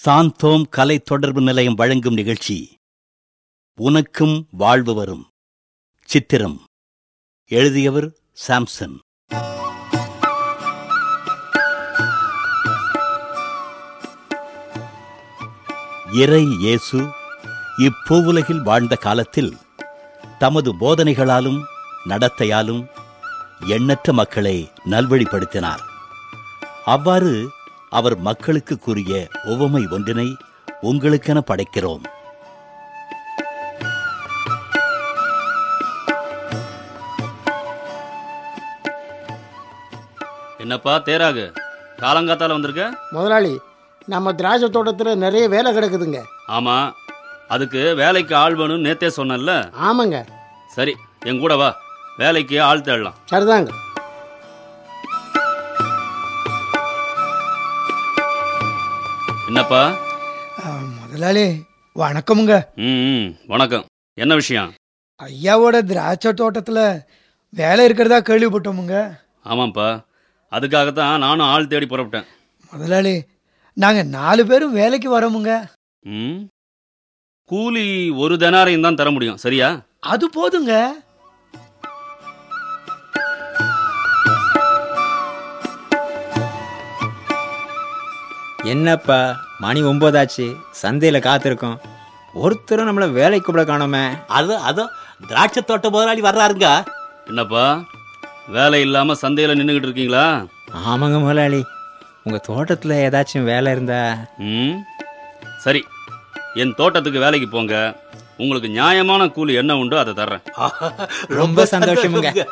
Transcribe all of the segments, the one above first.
சாந்தோம் கலை தொடர்பு நிலையம் வழங்கும் நிகழ்ச்சி. உனக்கும் வாழ்வு வரும் சித்திரம். எழுதியவர் சாம்சன். இறை இயேசு இப்பூவுலகில் வாழ்ந்த காலத்தில் தமது போதனைகளாலும் நடத்தையாலும் எண்ணற்ற மக்களை நல்வழிப்படுத்தினார். அவ்வாறு அவர் மக்களுக்கு கூறிய உவமை ஒன்றினை உங்களுக்கென படைக்கிறோம். என்னப்பா தேராகு? காலங்காத்தால வந்திருக்க? முதலாளி நம்ம திராட்சை தோட்டத்தில் நிறைய வேலை கிடக்குதுங்க. ஆமா அதுக்கு வேலைக்கு ஆள் வேணும்னு நேத்தே சொன்னேன்ல. ஆமாங்க. சரி என் கூட வா. வேலைக்கு ஆள் தேடலாம். சரிதாங்க. என்னப்பா? முதலாளி வணக்கமுங்க. ம் வணக்கம். என்ன விஷயம்? ஐயாவோட திராட்சை தோட்டத்துல வேலை இருக்கிறதா கேள்விப்பட்டோமுங்க. ஆமாம்ப்பா. அதுக்காகத்தான் நானும் ஆள் தேடி புறப்பட்டேன். முதலாளி நாங்க நாலு பேரும் வேலைக்கு வரோமுங்க. ம். கூலி ஒரு தினாரையும் தான் தர முடியும். சரியா? அது போதுங்க. என்னப்பா? மணி ஒன்பதாச்சு சந்தையில காத்திருக்கோம். ஒருத்தரும் நம்மள வேலைக்கு கூப்பிட காணோமே. அது அதோ திராட்சை தோட்ட முதலாளி வர்றாருங்க. என்னப்பா? வேலை இல்லாம சந்தையில நின்றுகிட்டு இருக்கீங்களா? ஆமாங்க முதலாளி. உங்க தோட்டத்துல ஏதாச்சும் வேலை இருந்தா? ம். சரி. என் தோட்டத்துக்கு வேலைக்கு போங்க. உங்களுக்கு நியாயமான கூலி என்ன உண்டோ அதை தர்றேன். ரொம்ப சந்தோஷமுங்க.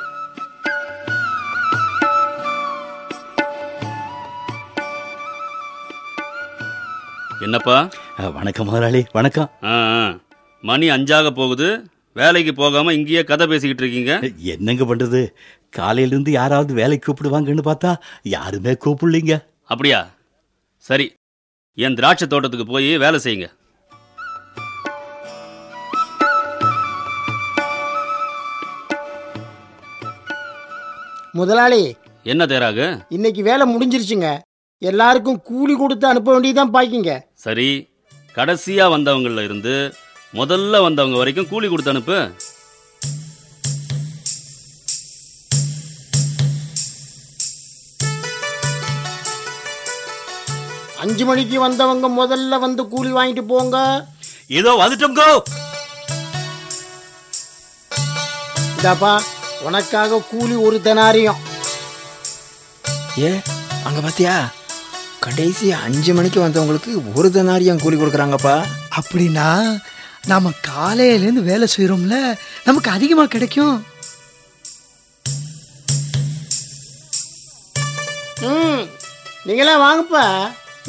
என்னப்பா? வணக்கம் முதலாளி வணக்கம். ஆ ஆ. மணி அஞ்சாக போகுது. வேலைக்கு போகாம இங்கேயே கதை பேசிக்கிட்டு இருக்கீங்க. என்னங்க பண்றது? காலையிலிருந்து யாராவது வேலைக்கு கூப்பிடுவாங்கன்னு பார்த்தா யாருமே கூப்பிடலீங்க. அப்படியா? சரி. என் திராட்சை தோட்டத்துக்கு போய் வேலை செய்யுங்க. முதலாளி என்ன தேராகு? இன்னைக்கு வேலை முடிஞ்சிருச்சுங்க. எல்லாருக்கும் கூலி கொடுத்து அனுப்ப வேண்டியதுதான் பாக்கிங்க. சரி கடைசியா வந்தவங்கள இருந்து முதல்ல வந்தவங்க வரைக்கும் கூலி கொடுத்து அனுப்பு. அஞ்சு மணிக்கு வந்தவங்க முதல்ல வந்து கூலி வாங்கிட்டு போங்க. இதோ வந்துட்டோங்கோ இதாப்பா உனக்காக கூலி ஒரு தெனாரியம். ஏ அங்க பாத்தியா? கடைசி அஞ்சு மணிக்கு வந்தவங்களுக்கு ஒரு தினாரியம் கூலி கொடுக்குறாங்கப்பா. அப்படின்னா நாம காலையிலேருந்து வேலை செய்யறோம்ல நமக்கு அதிகமா கிடைக்கும். ம் நீங்களாம் வாங்கப்பா.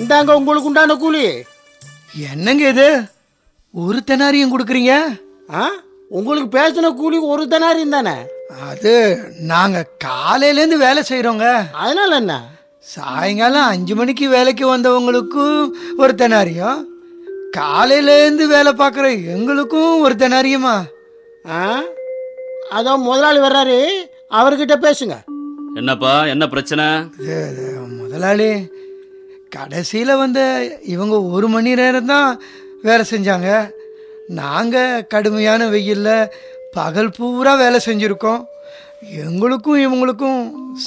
இந்தாங்க உங்களுக்கு உண்டான கூலி. என்னங்க இது? ஒரு தெனாரியம் கொடுக்குறீங்க? ஆ உங்களுக்கு பேசின கூலி ஒரு தெனாரியம் தானே? அது நாங்க காலையிலேருந்து வேலை செய்யறோங்க அதனால என்ன? சாயங்காலம் அஞ்சு மணிக்கு வேலைக்கு வந்தவங்களுக்கும் ஒரு தெனாரியம் காலையிலேருந்து வேலை பார்க்குற எங்களுக்கும் ஒரு தெனாரியமா ஆ? அதோ முதலாளி வர்றாரு. அவர்கிட்ட பேசுங்க. என்னப்பா என்ன பிரச்சனை? முதலாளி கடைசியில் வந்த இவங்க ஒரு மணி நேரம் தான் வேலை செஞ்சாங்க. நாங்கள் கடுமையான வெயிலில் பகல் பூரா வேலை செஞ்சுருக்கோம். எங்களுக்கும் இவங்களுக்கும்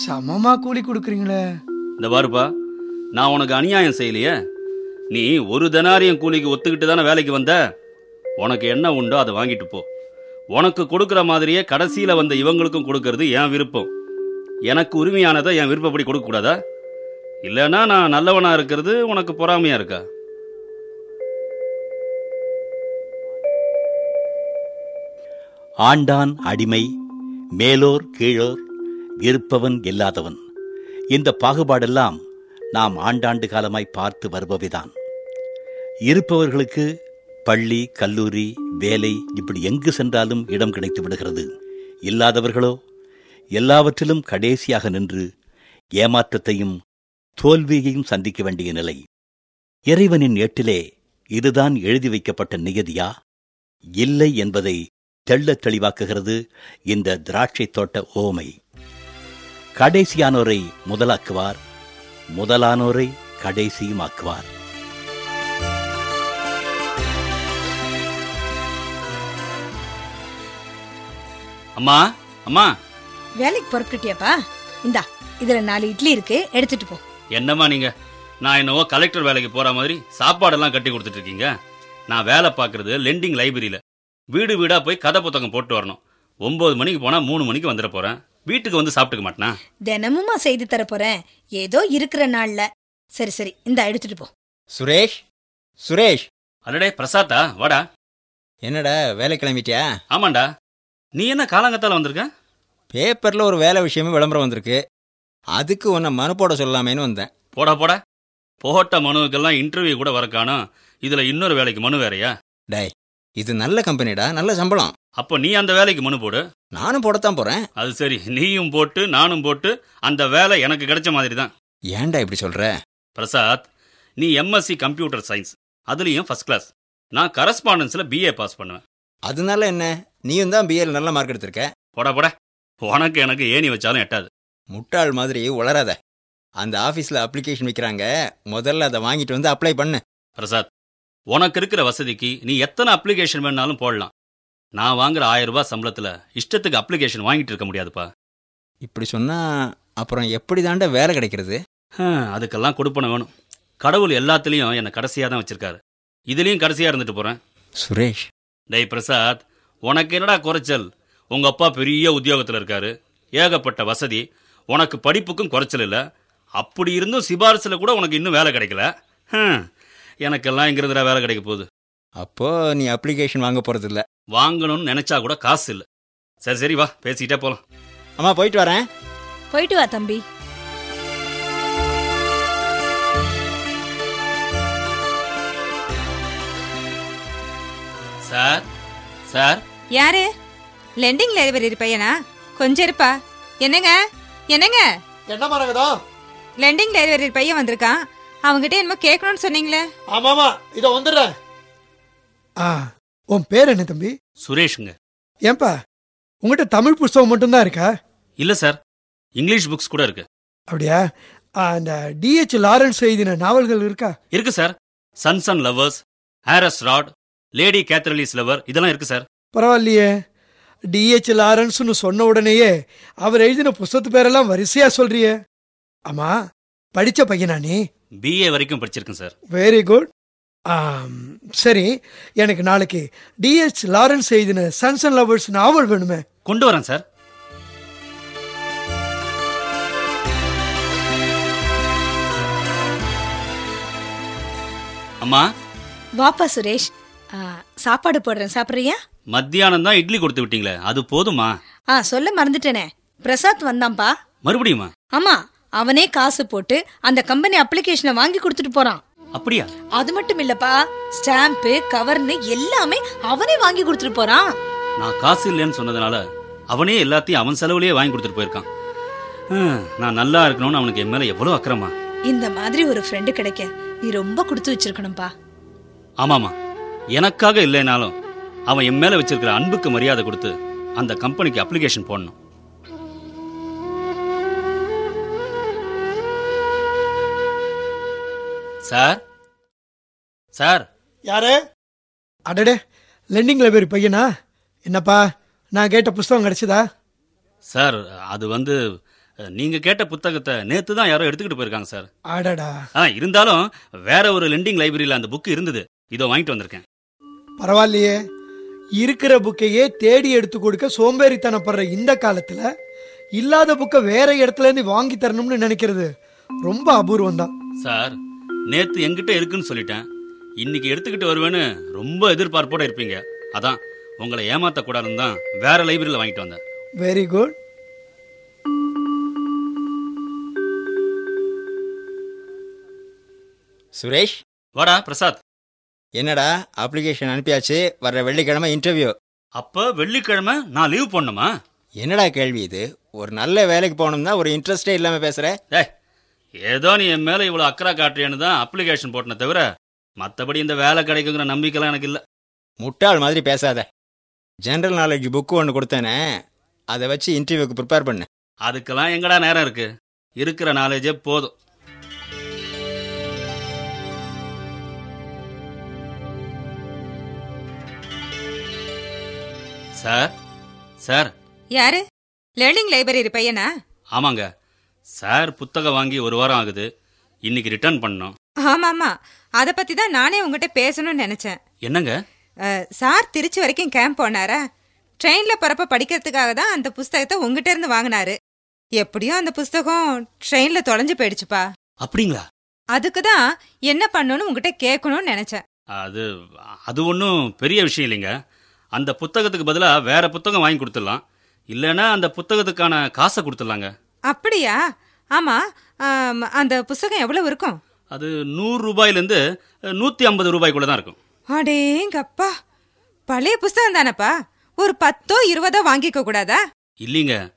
சமமாக கூலி கொடுக்குறீங்களே? இந்த பாருப்பா நான் உனக்கு அநியாயம் செய்யலையே? நீ ஒரு தனாரியம் கூலிக்கு ஒத்துக்கிட்டு தானே வேலைக்கு வந்த? உனக்கு என்ன உண்டோ அதை வாங்கிட்டு போ. உனக்கு கொடுக்குற மாதிரியே கடைசியில் வந்த இவங்களுக்கும் கொடுக்கறது என் விருப்பம். எனக்கு உரிமையானதை என் விருப்பப்படி கொடுக்கக்கூடாதா? இல்லைன்னா நான் நல்லவனாக இருக்கிறது உனக்கு பொறாமையாக இருக்கா? ஆண்டான் அடிமை மேலோர் கீழோர் இருப்பவன் இல்லாதவன். இந்த பாகுபாடெல்லாம் நாம் ஆண்டாண்டு காலமாய் பார்த்து வருபவைதான். இருப்பவர்களுக்கு பள்ளி கல்லூரி வேலை இப்படி எங்கு சென்றாலும் இடம் கிடைத்து விடுகிறது. இல்லாதவர்களோ எல்லாவற்றிலும் கடைசியாக நின்று ஏமாற்றத்தையும் தோல்வியையும் சந்திக்க வேண்டிய நிலை. இறைவனின் ஏட்டிலே இதுதான் எழுதி வைக்கப்பட்ட நியதியா? இல்லை என்பதை தெள்ளத் தெளிவாக்குகிறது இந்த திராட்சை தோட்ட ஓமை. கடைசியானோரை முதலாக்குவார். முதலானோரை கடைசியும் கடைசியுமாக்குவார். அம்மா அம்மா. வேலைக்கு பொறுக்கிட்டியாப்பா? இந்தா இதுல நாலு இட்லி இருக்கு எடுத்துட்டு போ. என்னம்மா நீங்க? நான் என்னவோ கலெக்டர் வேலைக்கு போற மாதிரி சாப்பாடெல்லாம் கட்டி கொடுத்துட்டு இருக்கீங்க. நான் வேலை பார்க்கறது லெண்டிங் லைப்ரரியில வீடு வீடா போய் கதை புத்தகம் போட்டு வரணும். ஒன்பது மணிக்கு போனா மூணு மணிக்கு வந்துட போறேன். வீட்டுக்கு வந்து சாப்பிட்டுக்க மாட்டேனா? தினமுமா செய்து தர போறேன். ஏதோ இருக்கிற நாள்ல. சரி சரி இந்தா எடுத்துட்டு போ. சுரேஷ் சுரேஷ். அடடே பிரசாத்தா வாடா. என்னடா வேலை கிளம்பிட்டியா? ஆமாண்டா. நீ என்ன காலங்கத்தால வந்திருக்க? பேப்பரில் ஒரு வேலை விஷயமே விளம்பரம் வந்திருக்கு. அதுக்கு உன்னை மனு போட சொல்லலாமேன்னு வந்தேன். போடா போடா. போட்ட மனுவுக்கெல்லாம் இன்டர்வியூ கூட வர காணோம் இதுல இன்னொரு வேலைக்கு மனு வேறயா? டேய் இது நல்ல கம்பெனிடா நல்ல சம்பளம். அப்போ நீ அந்த வேலைக்கு மனு போடு. நானும் போடத்தான் போகிறேன் அது சரி நீயும் போட்டு நானும் போட்டு அந்த வேலை எனக்கு கிடைச்ச மாதிரி தான். ஏன்டா இப்படி சொல்கிற பிரசாத் நீ எம்எஸ்சி கம்ப்யூட்டர் சயின்ஸ் அதுலேயும் ஃபர்ஸ்ட் கிளாஸ் நான் கரஸ்பாண்டன்ஸில் பிஏ பாஸ் பண்ணுவேன். அதனால என்ன? நீயும் தான் பிஏல நல்ல மார்க் எடுத்திருக்க. போடா போடா. உனக்கு எனக்கு ஏணி வச்சாலும் எட்டாது. முட்டாள் மாதிரி உளராத அந்த ஆஃபீஸில் அப்ளிகேஷன் வைக்கிறாங்க. முதல்ல அதை வாங்கிட்டு வந்து அப்ளை பண்ணு. பிரசாத் உனக்கு இருக்கிற வசதிக்கு நீ எத்தனை அப்ளிகேஷன் வேணாலும் போடலாம். நான் வாங்குற ஆயிரம் ரூபாய் சம்பளத்தில் இஷ்டத்துக்கு அப்ளிகேஷன் வாங்கிட்டு இருக்க முடியாதுப்பா. இப்படி சொன்னால் அப்புறம் எப்படி தாண்டா வேலை கிடைக்கிறது? அதுக்கெல்லாம் கொடுப்பன வேணும். கடவுள் எல்லாத்துலேயும் என்னை கடைசியாக தான் வச்சிருக்காரு. இதுலேயும் கடைசியாக இருந்துட்டு போகிறேன் சுரேஷ். டேய் பிரசாத் உனக்கு என்னடா குறைச்சல்? உங்க அப்பா பெரிய உத்தியோகத்தில் இருக்காரு. ஏகப்பட்ட வசதி. உனக்கு படிப்புக்கும் குறைச்சல் இல்லை. அப்படி இருந்தும் சிபாரிசில் கூட உனக்கு இன்னும் வேலை கிடைக்கல. எனக்கெல்லாம் இங்கிருந்துடா வேலை கிடைக்க போகுது? அப்போ நீ அப்ளிகேஷன் வாங்க போகிறது இல்லை வாங்கணும்னு நினைச்சா கூட காசு இல்லை. சரி சரி வா பேசிக்கிட்டே போகலாம் அம்மா போயிட்டு வரேன். போயிட்டு வா தம்பி. Sir sir. யாரு? லெண்டிங் லைப்ரரி பையனா? கொஞ்சம் இருப்பா. என்னங்க? என்னங்க? என்ன மரகதா? லெண்டிங் லைப்ரரி பையன் வந்திருக்கான். அவங்ககிட்ட என்னமோ கேட்கணும்னு சொன்னீங்களே. ஆமாமா இதோ வந்துடுறேன். ஆ உன் பேர் என்ன தம்பி? சுரேஷுங்க. ஏன்பா உங்ககிட்ட தமிழ் புஸ்தகம் மட்டும்தான் இருக்கா? இல்லை சார். இங்கிலீஷ் புக்ஸ் கூட இருக்கு. அப்படியா? அந்த டிஹெச் லாரன்ஸ் எழுதின நாவல்கள் இருக்கா? இருக்கு சார். சன்ஸ் அண்ட் லவர்ஸ் ஹாரஸ் ராட் லேடி கேத்ரலிஸ் லவர் இதெல்லாம் இருக்கு சார். பரவாயில்லையே. டிஹெச் லாரன்ஸ்னு சொன்ன உடனேயே அவர் எழுதின புஸ்தகத்து பேரெல்லாம் வரிசையா சொல்றியே. ஆமா படிச்ச பையனா நீ? பிஏ வரைக்கும் படிச்சிருக்கேன் சார். வெரி குட் சரி எனக்கு நாளைக்கு டிஹெச் லாரன்ஸ் எழுதின சன்ஸ் அண்ட் லவர்ஸ் நாவல் வேணுமே. கொண்டு வரேன் சார். அம்மா. வாப்பா சுரேஷ். ஆ, சாப்பாடு போடுறேன் சாப்பிட்றியா? மத்தியானம் தான் இட்லி கொடுத்து விட்டீங்களே அது போதுமா? ஆ சொல்ல மறந்துட்டேனே. பிரசாத் வந்தான்பா? மறுபடியுமா? ஆமா அவனே காசு போட்டு அந்த கம்பெனி அப்ளிகேஷனை வாங்கி கொடுத்துட்டு போறான். அப்படியா? அது மட்டும் இல்லப்பா ஸ்டாம்ப்பு கவர்னு எல்லாமே அவனே வாங்கி கொடுத்துட்டு போறான். நான் காசு இல்லைன்னு சொன்னதுனால அவனே எல்லாத்தையும் அவன் செலவுலயே வாங்கி கொடுத்துட்டு போயிருக்கான். நான் நல்லா இருக்கணும்னு அவனுக்கு என் மேல எவ்வளவு அக்கறமா? இந்த மாதிரி ஒரு ஃப்ரெண்டு கிடைக்க நீ ரொம்ப கொடுத்து வச்சிருக்கணும்பா. ஆமாமா எனக்காக இல்லைனாலும் அவன் என் மேல வச்சிருக்கிற அன்புக்கு மரியாதை கொடுத்து அந்த கம்பெனிக்கு அப்ளிகேஷன் போடணும். சார்? சார். யாரு? அடடே லெண்டிங் லைப்ரரி பையனா? என்னப்பா நான் கேட்ட புஸ்தகம் கிடைச்சதா? சார் அது வந்து நீங்க கேட்ட புத்தகத்தை நேத்து தான் யாரோ எடுத்துக்கிட்டு போயிருக்காங்க சார். அடடா. ஆ இருந்தாலும் வேற ஒரு லெண்டிங் லைப்ரரியில அந்த புக் இருந்தது. இதோ வாங்கிட்டு வந்திருக்கேன். பரவாயில்லையே. இருக்கிற புக்கையே தேடி எடுத்து கொடுக்க சோம்பேறித்தனப்படுற இந்த காலத்துல இல்லாத புக்கை வேற இடத்துல இருந்து வாங்கி தரணும்னு நினைக்கிறது ரொம்ப அபூர்வம் தான் சார் நேத்து என்கிட்ட இருக்குன்னு சொல்லிட்டேன். இன்னைக்கு எடுத்துக்கிட்டு வருவேன்னு ரொம்ப எதிர்பார்ப்போட இருப்பீங்க. அதான் உங்களை ஏமாத்த கூடாதுன்னு தான் வேற லைப்ரரியில வாங்கிட்டு வந்தேன். Very good Suresh? வாடா பிரசாத். என்னடா அப்ளிகேஷன் அனுப்பியாச்சு வர்ற வெள்ளிக்கிழமை இன்டர்வியூ அப்ப வெள்ளிக்கிழமை நான் லீவ் போடணுமா? என்னடா கேள்வி இது? ஒரு நல்ல வேலைக்கு போகணும்னா ஒரு இன்ட்ரெஸ்டே இல்லாமல் பேசுகிற ஏய் ஏதோ நீ என் மேல இவ்வளவு அக்கறை காட்டுறியன்னு தான் அப்ளிகேஷன் போட்டனே தவிர மத்தபடி இந்த வேலை கிடைக்குங்கிற நம்பிக்கைலாம் எனக்கு இல்ல. முட்டாள் மாதிரி பேசாத. ஜென்ரல் நாலேஜ் புக்கு ஒன்று கொடுத்தேனே அதை வச்சு இன்டர்வியூக்கு ப்ரிப்பேர் பண்ணு. அதுக்கெல்லாம் எங்கடா நேரம் இருக்கு? இருக்கிற நாலேஜே போதும். Sir sir. யாரு? லேர்னிங் லைப்ரரி பையனா? ஆமாங்க. சார் புத்தகம் வாங்கி ஒரு வாரம் ஆகுது. இன்னைக்கு ரிட்டர்ன் பண்ணோம் ஆமாமா. அத பத்தி தான் நானே உங்ககிட்ட பேசணும்னு நினைச்சேன். என்னங்க? சார் திருச்சி வரைக்கும் கேம்ப் போனாரா? ட்ரெயின்ல போறப்ப படிக்கிறதுக்காக தான் அந்த புஸ்தகத்தை உங்ககிட்ட இருந்து வாங்கினாரு. எப்படியும் அந்த புஸ்தகம் ட்ரெயின்ல தொலைஞ்சு போயிடுச்சுப்பா. அப்படிங்களா? அதுக்கு தான் என்ன பண்ணணும்னு உங்ககிட்ட கேட்கணும்னு நினைச்சேன். அது அது ஒன்றும் பெரிய விஷயம் இல்லைங்க. அந்த புத்தகத்துக்கு பதிலாக வேற புத்தகம் வாங்கி கொடுத்துடலாம். இல்லைன்னா அந்த புத்தகத்துக்கான காசை கொடுத்துடலாங்க. அப்படியா? ஆமா. ஆம், அந்த புஸ்தகம் எவ்வளவு இருக்கும்? அது நூறு ரூபாயிலேருந்து நூற்றி ஐம்பது ரூபாய்க்குள்ள தான் இருக்கும். அடேங்கப்பா பழைய புஸ்தகம் தானப்பா? ஒரு பத்தோ இருபதோ வாங்கிக்க கூடாதா? இல்லைங்க.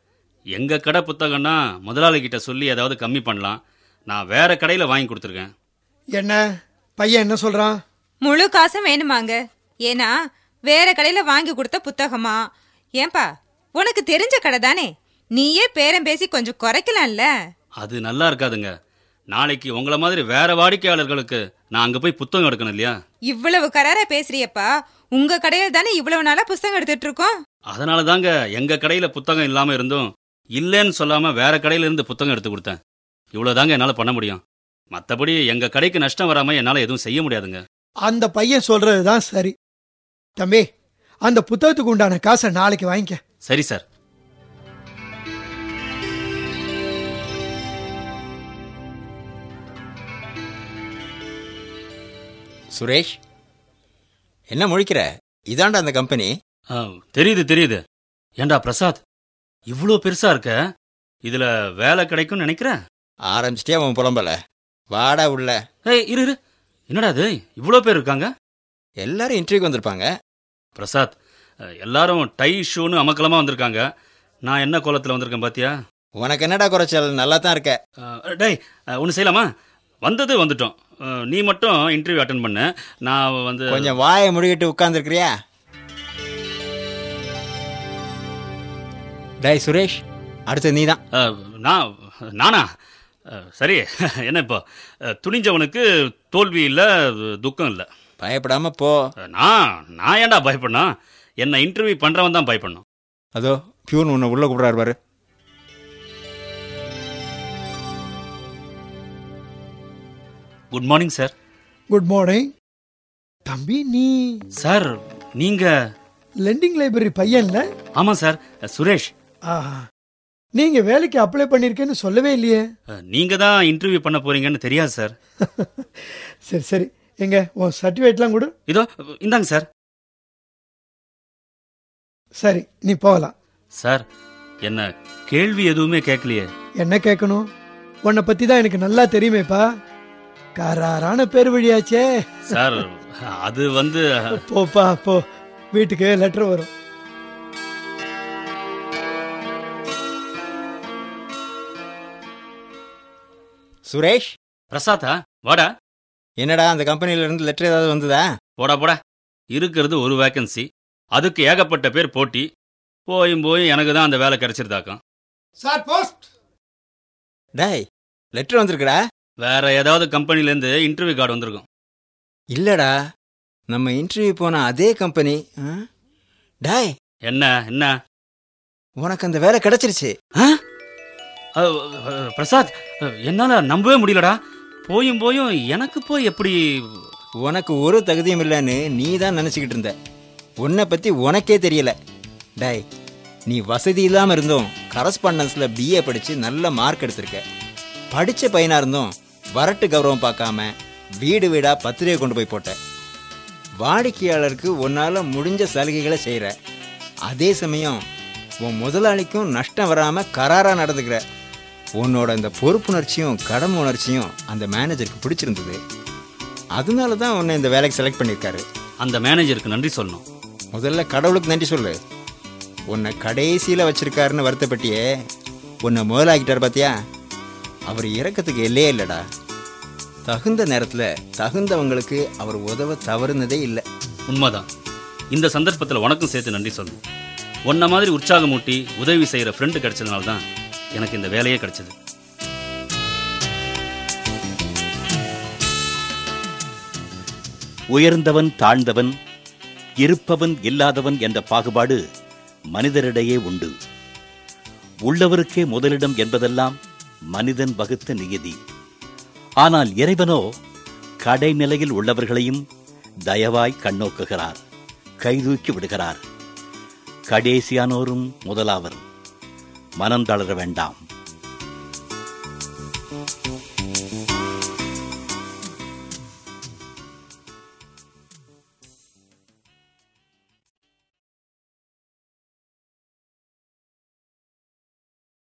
எங்கள் கடை புத்தகம்னா முதலாளி கிட்ட சொல்லி ஏதாவது கம்மி பண்ணலாம். நான் வேற கடையில் வாங்கி கொடுத்துருக்கேன். என்ன? பையன் என்ன சொல்றான்? முழு காசும் வேணுமாங்க. ஏன்னா வேற கடையில வாங்கி கொடுத்த புத்தகமா? ஏன்பா உனக்கு தெரிஞ்ச கடை தானே? நீயே பேரம் பேசி கொஞ்சம் குறைக்கலாம்ல. அது நல்லா இருக்காதுங்க. நாளைக்கு உங்களை மாதிரி வேற வாடிக்கையாளர்களுக்கு நான் அங்கே போய் புத்தகம் எடுக்கணும் இல்லையா? இவ்வளவு கராரா பேசுறியப்பா. உங்க கடையில தானே இவ்வளவு நாளா புஸ்தகம் எடுத்துட்டு இருக்கோம்? அதனால தாங்க எங்கள் கடையில் புத்தகம் இல்லாமல் இருந்தும் இல்லைன்னு சொல்லாமல் வேற கடையில இருந்து புத்தகம் எடுத்து கொடுத்தேன். இவ்வளோதாங்க என்னால் பண்ண முடியும். மற்றபடி எங்கள் கடைக்கு நஷ்டம் வராமல் என்னால் எதுவும் செய்ய முடியாதுங்க. அந்த பையன் சொல்றது தான் சரி. தம்பி அந்த புத்தகத்துக்கு உண்டான காசை நாளைக்கு வாங்கிக்க. சரி சார். சுரேஷ் என்ன முழிக்கிற? இதாண்டா அந்த கம்பெனி ஆ, தெரியுது தெரியுது. ஏண்டா பிரசாத் இவ்வளோ பெருசா இருக்க? இதுல வேலை கிடைக்கும்னு நினைக்கிறேன். ஆரம்பிச்சிட்டே அவன் புலம்பல? வாடா உள்ள. ஏய் இரு இரு. என்னடா இது? இவ்வளோ பேர் இருக்காங்க? எல்லாரும் இன்டர்வியூக்கு வந்திருப்பாங்க. பிரசாத் எல்லாரும் டை ஷூன்னு அமக்கலமா வந்திருக்காங்க. நான் என்ன கோலத்தில் வந்திருக்கேன் பாத்தியா? உனக்கு என்னடா குறைச்சல்? நல்லா தான் இருக்க டேய் ஒன்று செய்யலாமா? வந்தது வந்துட்டோம். நீ மட்டும் இன்டர்வியூ அட்டன் பண்ணு. நான் வந்து கொஞ்சம் வாயை முடிக்கிட்டு உட்கார்ந்துருக்கிறியா? டேய் சுரேஷ் அடுத்து நீ தான் நான் நானா? சரி. என்ன இப்போ? துணிஞ்சவனுக்கு தோல்வி இல்லை துக்கம் இல்லை. பயப்படாம போ. நான் நான் ஏன்டா பயப்படணும்? என்னை இன்டர்வியூ பண்றவன் தான் பயப்படணும். அதோ பியூன் உன்னை உள்ள கூப்பிடாரு பாரு. Good morning sir good morning தம்பி நீ சார் நீங்க லெண்டிங் லைப்ரரி பையன்ல? ஆமா சார் சுரேஷ். நீங்க வேலைக்கு அப்ளை பண்ணிருக்கேன்னு சொல்லவே இல்லையே. நீங்க தான் இன்டர்வியூ பண்ண போறீங்கன்னு தெரியாது சார் சரி சரி. எங்க உன் சர்டிஃபிகேட்லாம் கொடு. இதோ இந்தாங்க சார் சரி நீ போகலாம். சார் என்ன கேள்வி எதுவுமே கேட்கலையே. என்ன கேட்கணும்? உன்னை பத்தி தான் எனக்கு நல்லா தெரியுமேப்பா. கராரான பேர் வழியாச்சே. சார் அது வந்து போப்பா போ வீட்டுக்கு லெட்டர் வரும். சுரேஷ்? பிரசாத்தா வாடா. என்னடா அந்த கம்பெனில இருந்து லெட்டர் ஏதாவது வந்ததா? போடா போடா. இருக்கிறது ஒரு வேக்கன்சி அதுக்கு ஏகப்பட்ட பேர் போட்டி. போயும் போய் எனக்கு தான் அந்த வேலை கிடைச்சிருதாக்கும். சார் போஸ்ட் டேய் லெட்டர் வந்திருக்குடா. வேற ஏதாவது கம்பெனிலேருந்து இன்டர்வியூ கார்டு வந்திருக்கும். இல்லடா. நம்ம இன்டர்வியூ போன அதே கம்பெனி டேய். என்ன என்ன? உனக்கு அந்த வேலை கிடைச்சிருச்சு. பிரசாத் என்னால நம்பவே முடியலடா. போயும் போயும் எனக்கு போய் எப்படி? உனக்கு ஒரு தகுதியும் இல்லைன்னு நீ தான் நினச்சிக்கிட்டு இருந்த. உன்னை பற்றி உனக்கே தெரியல. டேய் நீ வசதி இல்லாமல் இருந்தும் கரஸ்பாண்டன்ஸில் பிஏ படித்து நல்ல மார்க் எடுத்திருக்க. படித்த பையனாக இருந்தும் வரட்டு கௌரவம் பார்க்காம வீடு வீடாக பத்திரிகை கொண்டு போய் போட்ட. வாடிக்கையாளருக்கு உன்னால் முடிஞ்ச சலுகைகளை செய்கிற அதே சமயம் உன் முதலாளிக்கும் நஷ்டம் வராமல் கராராக நடந்துக்கிற. உன்னோட இந்த பொறுப்புணர்ச்சியும் கடமை உணர்ச்சியும் அந்த மேனேஜருக்கு பிடிச்சிருந்தது. அதனால தான் உன்னை இந்த வேலைக்கு செலக்ட் பண்ணியிருக்காரு. அந்த மேனேஜருக்கு நன்றி சொல்லணும். முதல்ல கடவுளுக்கு நன்றி சொல்லு. உன்னை கடைசியில் வச்சிருக்காருன்னு வருத்தப்பட்டியே. உன்னை முதலாக்கிட்டார் பார்த்தியா அவர் இறக்கத்துக்கு எல்லையே இல்லைடா. தகுந்த நேரத்தில் தகுந்தவங்களுக்கு அவர் உதவ தவறுனதே இல்லை. உண்மைதான். இந்த சந்தர்ப்பத்தில் உனக்கும் சேர்த்து நன்றி சொல்லணும். உன்ன மாதிரி உற்சாகமூட்டி உதவி செய்கிற ஃப்ரெண்டு கிடைச்சதுனால தான் எனக்கு இந்த வேலையே கிடைச்சது. உயர்ந்தவன் தாழ்ந்தவன் இருப்பவன் இல்லாதவன் என்ற பாகுபாடு மனிதரிடையே உண்டு. உள்ளவருக்கே முதலிடம் என்பதெல்லாம் மனிதன் வகுத்த நியதி. ஆனால் இறைவனோ கடைநிலையில் உள்ளவர்களையும் தயவாய் கண்ணோக்குகிறார் கைதூக்கி விடுகிறார். கடைசியானோரும் முதலாவர். மனம் தளர வேண்டாம்.